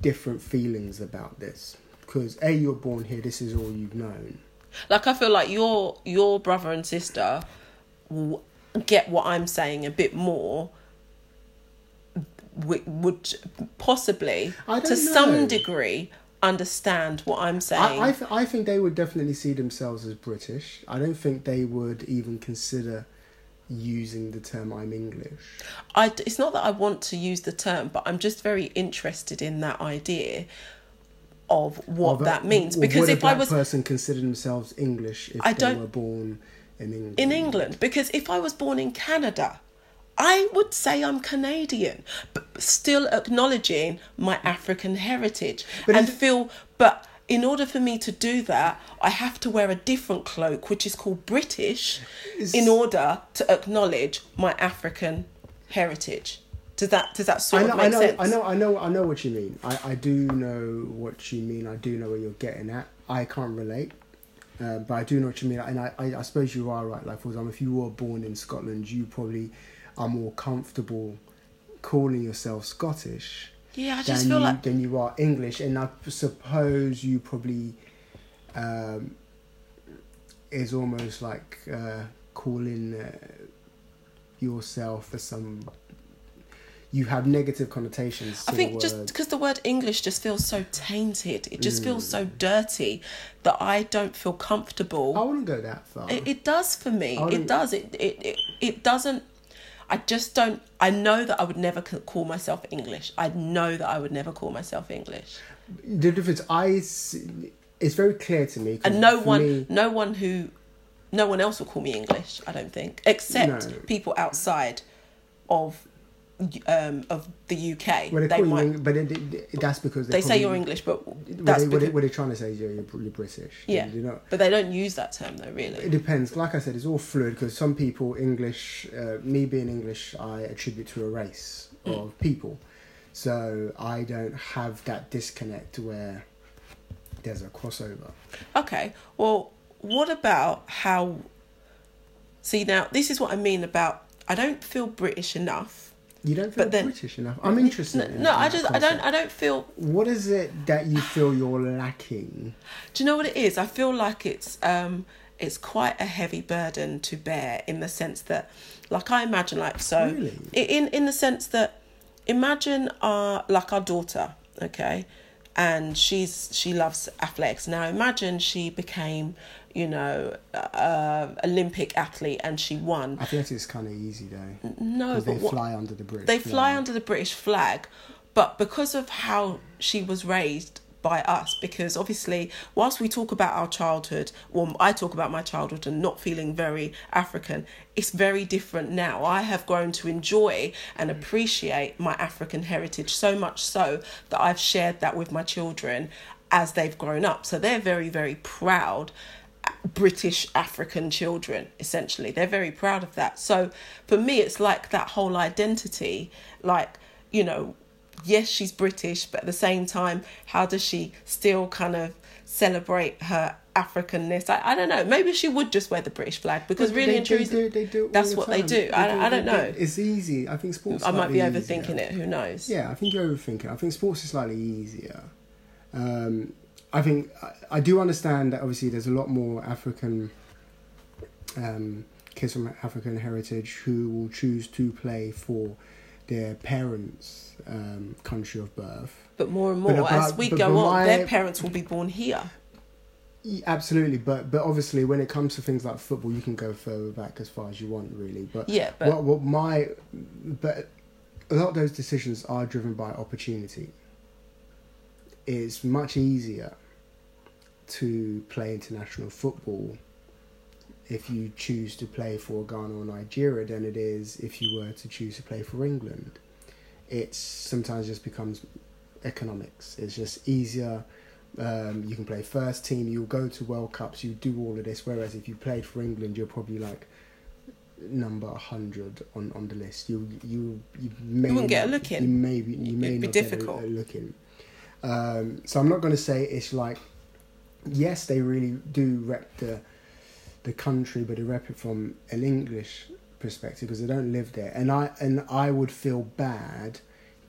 different feelings about this because a you're born here. This is all you've known. like I feel like your your brother and sister will get what I'm saying a bit more. Would possibly, to don't some degree, understand what I'm saying. I I, th- I think they would definitely see themselves as British. I don't think they would even consider using the term "I'm English." I, it's not that I want to use the term, but I'm just very interested in that idea of what the- that means. Because if I was person consider themselves English if I they don't- were born in England, in England, because if I was born in Canada, I would say I'm Canadian, but still acknowledging my African heritage But and feel. But in order for me to do that, I have to wear a different cloak, which is called British, Is- in order to acknowledge my African heritage. Does that does that sort I know, of make I know, sense? I know, I know, I know what you mean. I, I do know what you mean. I do know where you're getting at. I can't relate, uh, but I do know what you mean. And I, I, I suppose you are right. Like for example, if you were born in Scotland, you probably are more comfortable calling yourself Scottish Yeah, I than just you feel like than you are English. And I suppose you probably um, is almost like uh, calling uh, yourself for some. You have negative connotations. To I think just because the word English just feels so tainted, it just feels Mm. so dirty that I don't feel comfortable. I wouldn't go that far. It, it does for me. It does. It, it it it doesn't. I just don't. I know that I would never call myself English. I know that I would never call myself English. the difference, I, it's very clear to me. And no one, me- no one who, no one else will call me English. I don't think, except No. people outside of, um, of the UK. Well, they they call you might. Eng- but it, it- that's because they say you're English, but What that's what, they, they're trying to say is you're, you're, you're British. yeah. You know, But they don't use that term though, really. It depends. Like I said, it's all fluid because some people English, uh, me being English, I attribute to a race Mm. of people. So I don't have that disconnect where there's a crossover. Okay. Well, what about how? See now, this is what I mean about. I don't feel British enough. You don't feel then- British enough. I'm interested. No, in no I just I don't. I don't feel. What is it that you feel you're lacking? Do you know what it is? I feel like it's um it's quite a heavy burden to bear in the sense that, like I imagine, like so Really? in in the sense that imagine our like our daughter, okay, and she's she loves athletics. Now imagine she became, you know, uh, Olympic athlete and she won. Athletics is kind of easy though, No, they what, fly under the British. they fly flag. under the British flag, but because of how she was raised by us, because obviously, whilst we talk about our childhood, well, I talk about my childhood and not feeling very African, it's very different now. I have grown to enjoy and appreciate my African heritage so much so that I've shared that with my children as they've grown up. So they're very, very proud. British African children, essentially. They're very proud of that. So for me, it's like that whole identity, like, you know, yes, she's British, but at the same time, how does she still kind of celebrate her Africanness? I, I don't know. Maybe she would just wear the British flag because But really they, and truly, they do, they do that's the what they do. I- I don't they know. It's easy. I think sports. I might be overthinking easier. it. Who knows? Yeah, I think you're overthinking. I think sports is slightly easier. Um, I think I, I do understand that obviously there's a lot more African um, kids from African heritage who will choose to play for their parents' um, country of birth. But more and But more, as we but- go on, my- their parents will be born here. Absolutely, but but obviously when it comes to things like football, you can go further back as far as you want, really. But Yeah, but what what my but a lot of those decisions are driven by opportunity. It's much easier to play international football if you choose to play for Ghana or Nigeria than it is if you were to choose to play for England. It's sometimes just becomes economics. It's just easier. Um, you can play first team. You'll go to World Cups. You do all of this. Whereas if you played for England, you're probably like number hundred on, on the list. You you you may You wouldn't get a look in. You may be, you may It'd be not get difficult. a, a look in. Um, so I'm not going to say it's like yes, they really do rep the the country, but they rep it from an English perspective because they don't live there. And I and I would feel bad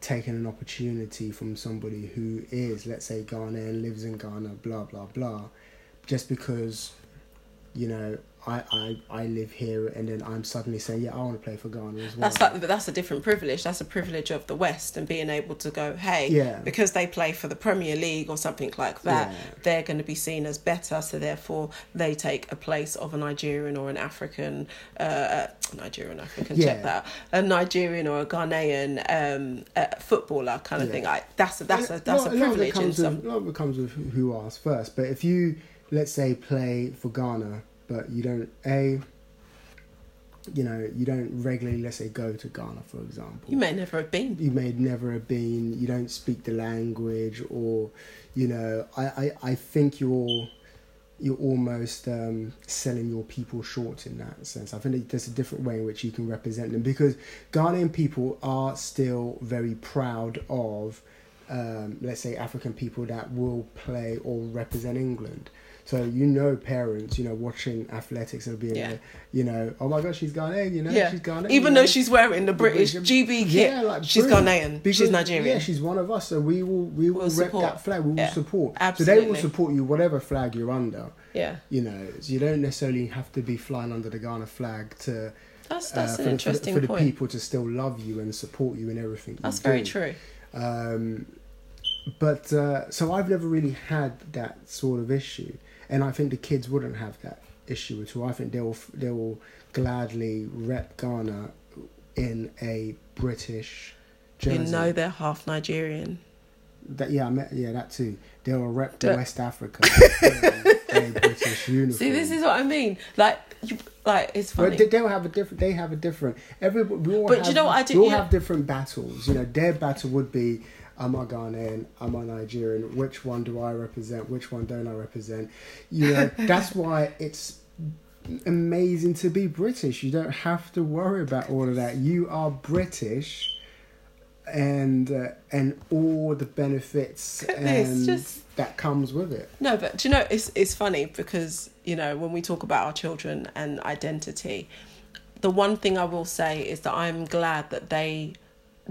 taking an opportunity from somebody who is, let's say, Ghanaian, lives in Ghana, blah blah blah, just because, you know, I, I, I live here and then I'm suddenly saying, yeah, I want to play for Ghana as well. That's like, but that's a different privilege. That's a privilege of the West and being able to go, hey, Yeah. because they play for the Premier League or something like that, Yeah. they're going to be seen as better. So therefore, they take a place of a Nigerian or an African, uh, Nigerian African, Yeah. check that, a Nigerian or a Ghanaian um, uh, footballer kind of thing. I, that's a, that's a that's a lot- lot of it privilege comes. With, a lot of it comes with who asks first. But if you, let's say, play for Ghana, but you don't a, you know, you don't regularly, let's say, go to Ghana, for example. You may never have been. you may never have been. You don't speak the language, or you know, I I, I think you're you're almost um, selling your people short in that sense. I think that there's a different way in which you can represent them because Ghanaian people are still very proud of, um, let's say, African people that will play or represent England. So you know, parents, you know, watching athletics and being, Yeah. like, you know, oh my gosh, she's Ghanaian, you know, Yeah. she's Ghanaian. Even though know. she's wearing the British British- GB kit, Yeah, like she's. Ghanaian. Because, she's Nigerian. Yeah, she's one of us, so we will we will We'll rep support. that flag. We will Yeah, support. Absolutely. So they will support you whatever flag you're under. yeah. You know, so you don't necessarily have to be flying under the Ghana flag to That's uh, that's for, an the, for, the, interesting for the point. people to still love you and support you in everything. you That's very do. true. Um, but uh, so I've never really had that sort of issue, and I think the kids wouldn't have that issue at all. I think they'll they'll gladly rep Ghana in a British jersey. You know they're half Nigerian. That yeah, I met, yeah, that too. They will rep But- West Africa in a British uniform. See, this is what I mean. Like, you, like it's funny. they, they'll have a different. They have a different. Every we all But have, you know what I do- We all yeah. have different battles. You know, their battle would be. I'm a Ghanaian. I'm a Nigerian. Which one do I represent? Which one don't I represent? You know, that's why it's amazing to be British. You don't have to worry about all of that. You are British, and uh, and all the benefits and just- that comes with it. No, but do you know it's it's funny because you know when we talk about our children and identity, the one thing I will say is that I'm glad that they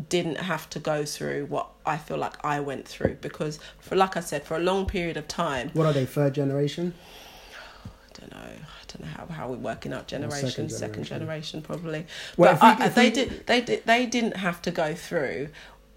didn't have to go through what I feel like I went through because for like I said for a long period of time What are they? Third generation? I don't know I don't know how, how we're working out second generations second generation. generation probably Well, but I, they we- did they did they didn't have to go through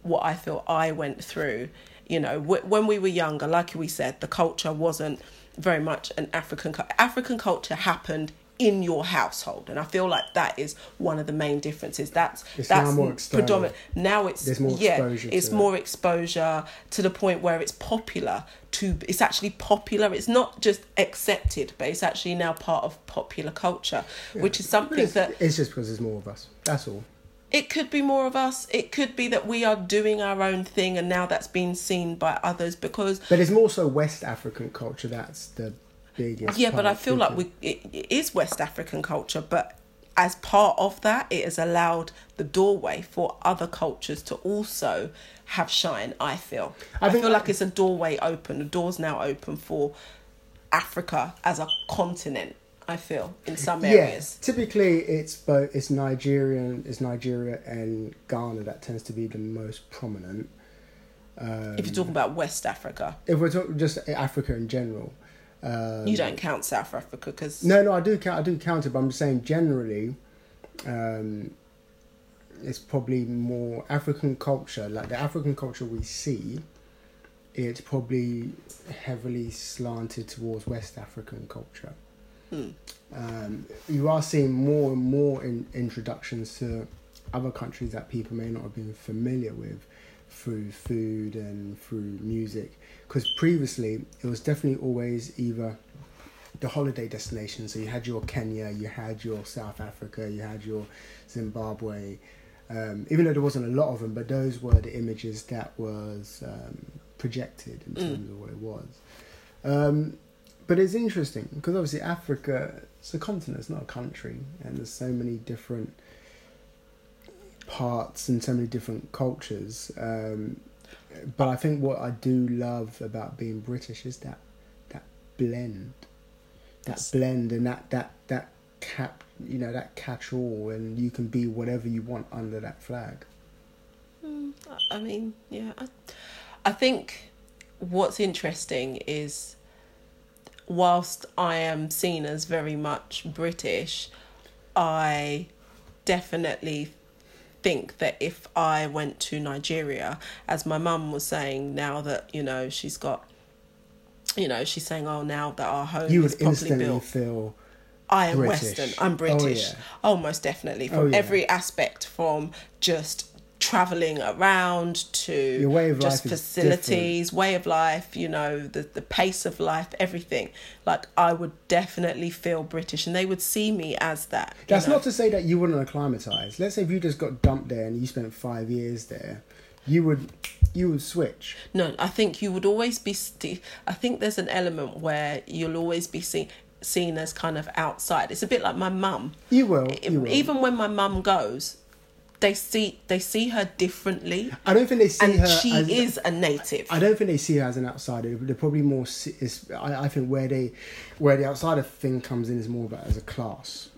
what I feel I went through you know when we were younger like we said the culture wasn't very much an African African culture happened in your household. And I feel like that is one of the main differences. That's It's now that's more predominant. Now it's There's more yeah exposure it's it. more exposure to the point where it's popular to it's actually popular. It's not just accepted but it's actually now part of popular culture which is something it's, that it's just because there's more of us. That's all. it could be more of us. It could be that we are doing our own thing and now that's being seen by others because But it's more so West African culture that's the yeah but i feel like we it, it is west african culture but as part of that, it has allowed the doorway for other cultures to also have shine. I feel. I I, feel like it's a doorway open. The door's now open for Africa as a continent. I feel in some areas. Yeah, typically it's both it's Nigerian, it's Nigeria and Ghana that tends to be the most prominent. Um, If you're talking about West Africa, if we're talking just Africa in general, um, you don't count South Africa because No, no, I do count. I do count it, but I'm just saying generally, um, it's probably more African culture. Like the African culture we see, it's probably heavily slanted towards West African culture. Hmm. Um, you are seeing more and more in, introductions to other countries that people may not have been familiar with through food and through music. Because previously, it was definitely always either the holiday destination. So you had your Kenya, you had your South Africa, you had your Zimbabwe. Um, even though there wasn't a lot of them, but those were the images that was um, projected in Mm. terms of what it was. Um, but it's interesting because obviously Africa, it's a continent, it's not a country, and there's so many different parts and so many different cultures. Um, but I think what I do love about being British is that that blend, that blend, and that that that cap, you know, that catch all, and you can be whatever you want under that flag. Mm, I mean, yeah. I, I think what's interesting is whilst I am seen as very much British, I definitely think that if I went to Nigeria, as my mum was saying, now that, you know, she's got, you know, she's saying, oh, now that our home You is would properly built. feel I am British. Western. I'm Oh, British. yeah. Oh, most definitely. From Oh, yeah. every aspect, from just traveling around to Your way of just facilities, way of life, you know, the, the pace of life, everything. Like, I would definitely feel British and they would see me as that. That's know. not to say that you wouldn't acclimatise. Let's say if you just got dumped there and you spent five years there, you would you would switch. No, I think you would always be. St- I think there's an element where you'll always be seen seen as kind of outside. It's a bit like my mum. You will. You will. Even when my mum goes, they see they see her differently, I don't think they see and her. she as, is a native. I don't think they see her as an outsider. They're probably more. Is I, I think where they, where the outsider thing comes in is more about as a class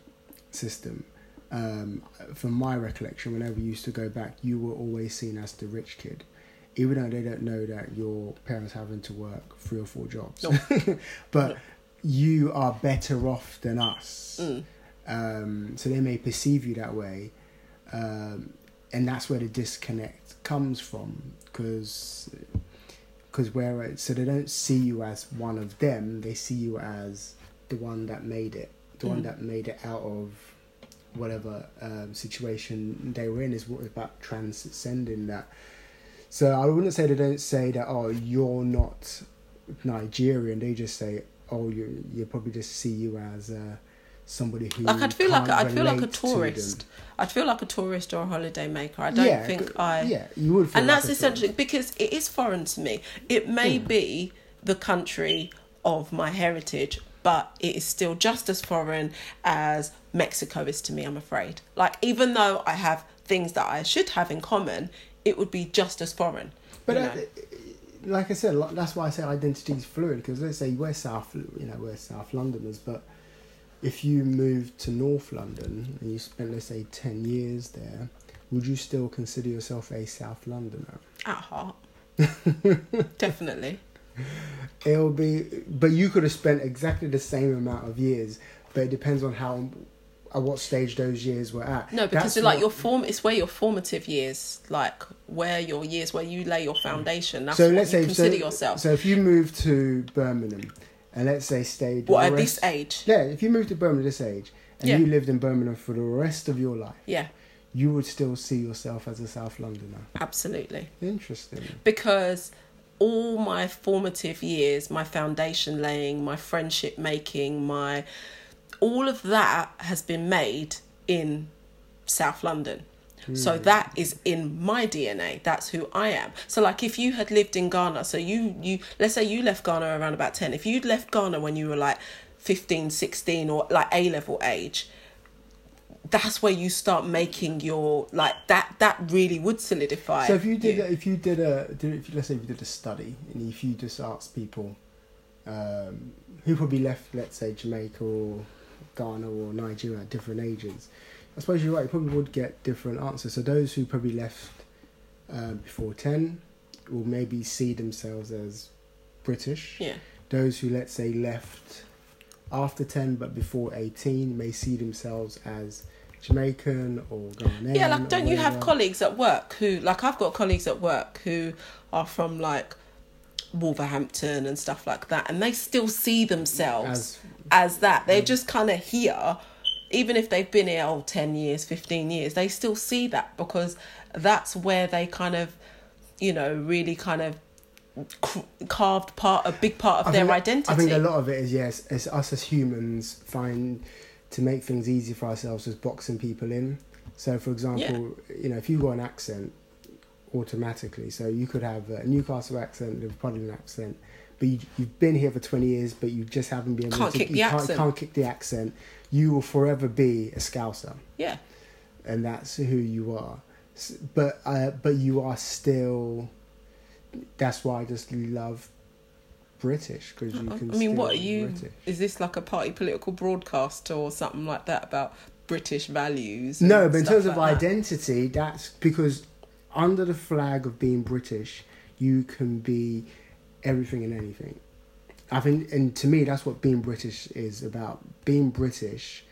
system. Um, from my recollection, whenever you used to go back, you were always seen as the rich kid, even though they don't know that your parents having to work three or four jobs. but No. you are better off than us. Mm. Um, so they may perceive you that way, um, and that's where the disconnect comes from. Because because where so they don't see you as one of them, they see you as the one that made it, the one Mm. that made it out of whatever um, situation they were in. Is what about transcending that. So I wouldn't say they don't say that. Oh, you're not Nigerian. They just say, oh, you you probably just see you as uh, somebody who like I'd feel like I'd feel like a tourist. I'd feel like a tourist or a holiday maker. I don't yeah, think I Yeah, you would. Feel and like that's a tourist. essentially because it is foreign to me. It may Hmm. be the country of my heritage, but it is still just as foreign as Mexico is to me, I'm afraid. Like, even though I have things that I should have in common, it would be just as foreign. But you know? like I said, that's why I say identity is fluid. Because let's say we're South, you know, we're South Londoners, but if you moved to North London and you spent, let's say, ten years there, would you still consider yourself a South Londoner? at heart. Definitely. It'll be, but you could have spent exactly the same amount of years, but it depends on how, at what stage those years were at. No, because like what- your form, it's where your formative years, like where your years, where you lay your foundation. That's so what let's you say consider so, yourself. So if you move to Birmingham, and let's say stayed what at rest- this age? Yeah, if you moved to Birmingham at this age and Yeah. you lived in Birmingham for the rest of your life, Yeah, you would still see yourself as a South Londoner. absolutely. Interesting. because all my formative years, my foundation laying, my friendship making, my all of that has been made in South London. So that is in my DNA. That's who I am. So like if you had lived in Ghana, so you you let's say you left Ghana around about 10. If you'd left Ghana when you were like 15, 16 or like A level age, that's where you start making your like that that really would solidify So if you did, you. a- if you did a, did, if you, let's say if you did a study, and if you just asked people, um, who probably left, let's say Jamaica or Ghana or Nigeria at different ages, I suppose you're right. You probably would get different answers. So those who probably left um, before ten will maybe see themselves as British. yeah Those who, let's say, left after 10 but before 18 may see themselves as Jamaican or Ghanaian. yeah like don't you have colleagues at work who like i've got colleagues at work who are from like wolverhampton and stuff like that and they still see themselves As, as that. They're just kind of here, even if they've been here oh, 10 years, 15 years, they still see that because that's where they kind of, you know, really kind of carved part, a big part of I their identity. I think a lot of it is, yes, as us as humans find to make things easy for ourselves is boxing people in. So, for example, you know, if you've got an accent, automatically, so you could have a Newcastle accent, Liverpudlian accent, but you, you've been here for 20 years, but you just haven't been able Can't to kick you the can't, accent. can't kick the accent. You will forever be a Scouser. yeah. and that's who you are. But uh, but you are still. That's why I just love British because you I can. mean, what are you? British. Is this like a party political broadcast or something like that about British values? No, but in terms of that? identity, that's because under the flag of being British, you can be everything and anything. I think, and to me, that's what being British is about. Being British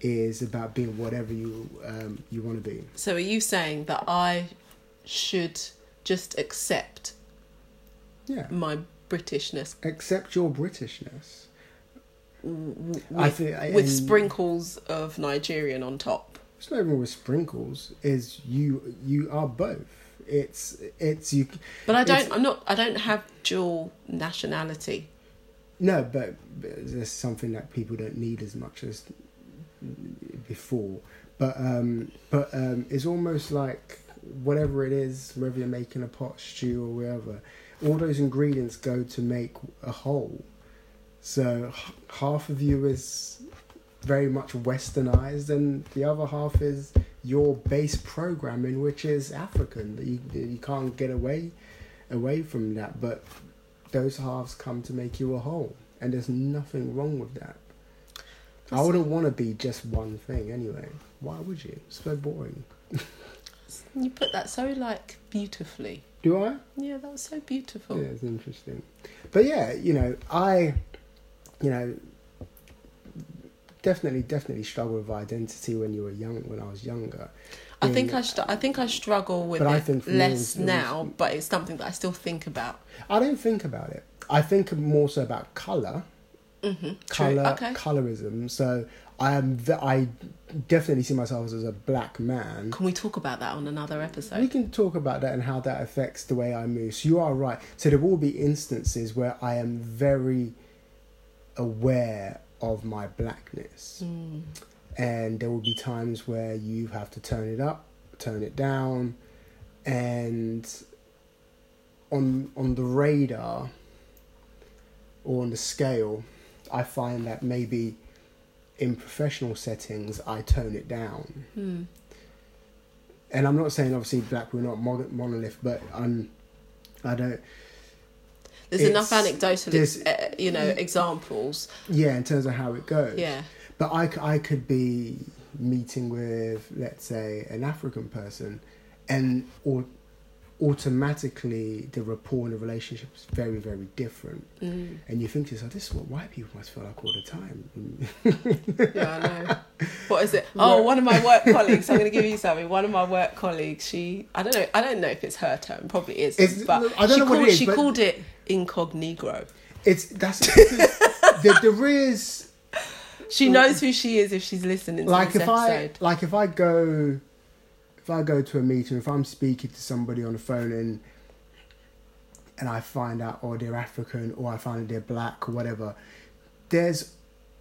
is about being whatever you um, you want to be. So are you saying that I should just accept Yeah, my Britishness accept your Britishness. w- I with, think with sprinkles of Nigerian on top? It's not even with sprinkles. Is you you are both. It's it's you. But I don't. I'm not. I don't have dual nationality. No, but, but there's something that people don't need as much as before. But um, but um, it's almost like whatever it is, whether you're making a pot stew or whatever, all those ingredients go to make a whole. So h- half of you is very much westernized, and the other half is your base programming, which is African. You you can't get away away from that, but those halves come to make you a whole, and there's nothing wrong with that. I wouldn't want to be just one thing anyway. Why would you? It's so boring. You put that so like beautifully. Do I? Yeah, that was so beautiful. Yeah, it's interesting. But yeah, you know, I, you know, definitely, definitely struggle with identity when you were young. When I was younger, I think I. St- I think I struggle with But it less it was- now, but it's something that I still think about. I don't think about it. I think more so about color, Mm-hmm. color, Okay. colorism. So I am. ve- I definitely see myself as a black man. Can we talk about that on another episode? We can talk about that and how that affects the way I move. So you are right. So there will be instances where I am very aware of my blackness, Mm. and there will be times where you have to turn it up, turn it down, and on on the radar or on the scale, I find that maybe in professional settings I tone it down Hmm. and I'm not saying obviously black we're not monolith, but I'm I don't There's enough anecdotal, there's- uh, you know, examples. yeah in terms of how it goes. Yeah. But I, I could be meeting with let's say an African person, and or automatically the rapport and the relationship is very very different, Mm. and you think to yourself, this is what white people must feel like all the time. Yeah, I know. What is it? Oh, one of my work colleagues. I'm going to give you something. One of my work colleagues. She. I don't know. I don't know if it's her term. Probably is. It's- but I don't she know what it called, is, She called it incognito. It's that's the, there is She knows who she is if she's listening like if episode. I like if I go if I go to a meeting, if I'm speaking to somebody on the phone and and I find out or they're African or I find out they're black or whatever, there's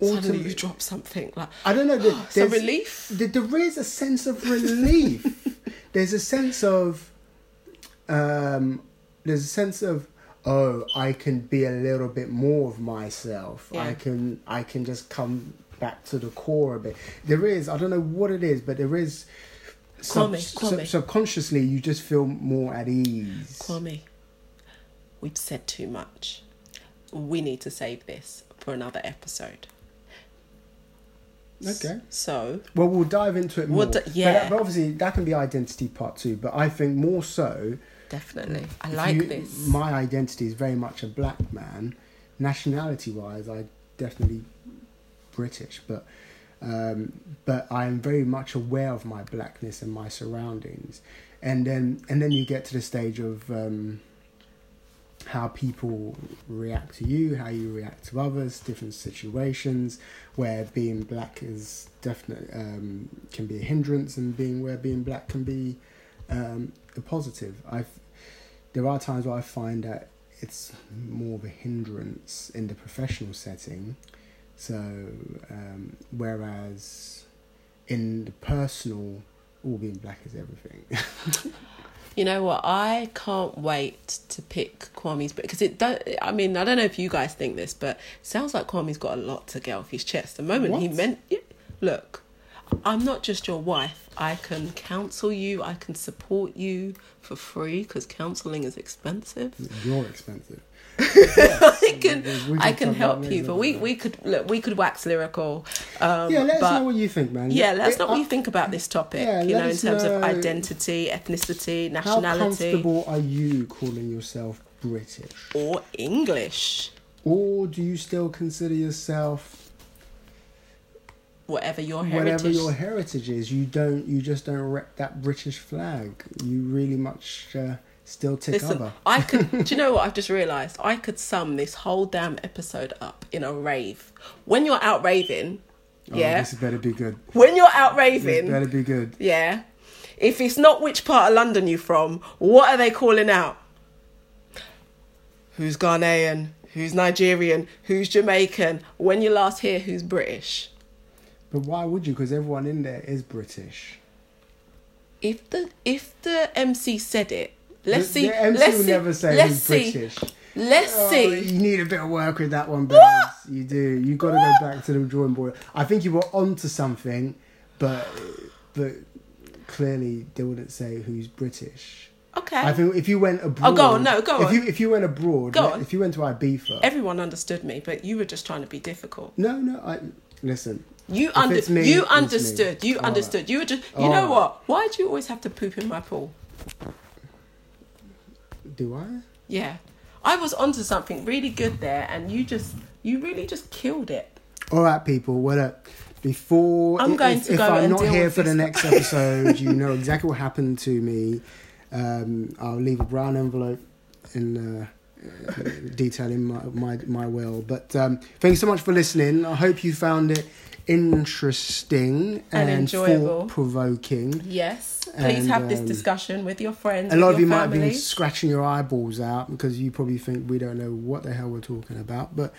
Suddenly you drop something like I don't know. There, some there's, relief. there, there is a sense of relief. there's a sense of um, there's a sense of oh I can be a little bit more of myself. Yeah. I can I can just come back to the core a bit. There is, I don't know what it is, but there is. Kwame, sub- Kwame. subconsciously, you just feel more at ease. Kwame, we've said too much. We need to save this for another episode. Okay. So, Well, we'll dive into it more. We'll d- But yeah. that- But, obviously, that can be identity part two. But I think more so. Definitely. I if like you- this. My identity is very much a black man. Nationality wise, I definitely British, but um, but I am very much aware of my blackness and my surroundings, and then and then you get to the stage of um, how people react to you, how you react to others, different situations where being black is definitely um, can be a hindrance, and being where being black can be um, a positive. I there are times where I find that it's more of a hindrance in the professional setting. So, um, whereas in the personal, all being black is everything. You know what? I can't wait to pick Kwame's because it. Don't, I mean, I don't know if you guys think this, but it sounds like Kwame's got a lot to get off his chest. The moment he meant, yeah, look, I'm not just your wife. I can counsel you. I can support you for free because counselling is expensive. You're expensive. I can, we- we I can help you, but we we could look. We could wax lyrical. Um, yeah, let us know what you think, man. Yeah, let us know what you think about this topic. yeah, you know, in terms of identity, ethnicity, nationality. How comfortable are you calling yourself British? or English, Or do you still consider yourself whatever your heritage. whatever your heritage is? You don't. You just don't rep that British flag. You really much uh, still tick Listen, other. I could. do you know what I've just realised? I could sum this whole damn episode up in a rave. When you're out raving, Oh, yeah. this better be good. when you're out This raving, better be good. yeah. If it's not which part of London you from, what are they calling out? Who's Ghanaian? Who's Nigerian? Who's Jamaican? When you last hear who's British? But why would you? Because everyone in there is British. If the if the MC said it, let's the, see. The MC let's will see. never say let's he's see. British. Let's Oh, see. You need a bit of work with that one, Babs. You do. You got to go back to the drawing board. I think you were onto something, but but clearly they wouldn't say who's British. Okay. I think if you went oh, abroad, Oh, go on, no, go on. if you if you went abroad, Go on. if you went to Ibiza, Everyone understood me, but you were just trying to be difficult. no, no, I listen. You If under me, you understood. You All understood. You were just you All know right. what? Why do you always have to poop in my pool? Do I? Yeah. I was onto something really good there and you just you really just killed it. All right, people. Well, uh, before I'm if, going if, to if go I'm not here for the next episode, you know exactly what happened to me. Um, I'll leave a brown envelope in uh, uh, detailing my, my my will. But um, thanks so much for listening. I hope you found it interesting And and, enjoyable. provoking. Yes. Please And, have this um, discussion with your friends. A lot of you might have been scratching your eyeballs out because you probably think we don't know what the hell we're talking about. But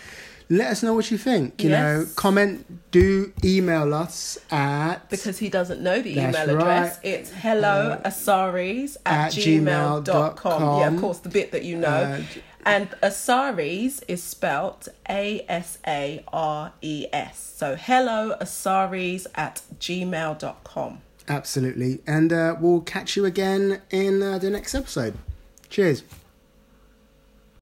let us know what you think. You know, comment, do email us at because he doesn't know the email address. right. It's hello asares at, at gmail.com. gmail.com. Yeah, of course, the bit that you know. Uh, and Asares is spelt A S A R E S. So hello asares at gmail.com. absolutely. And uh, we'll catch you again in uh, the next episode. Cheers.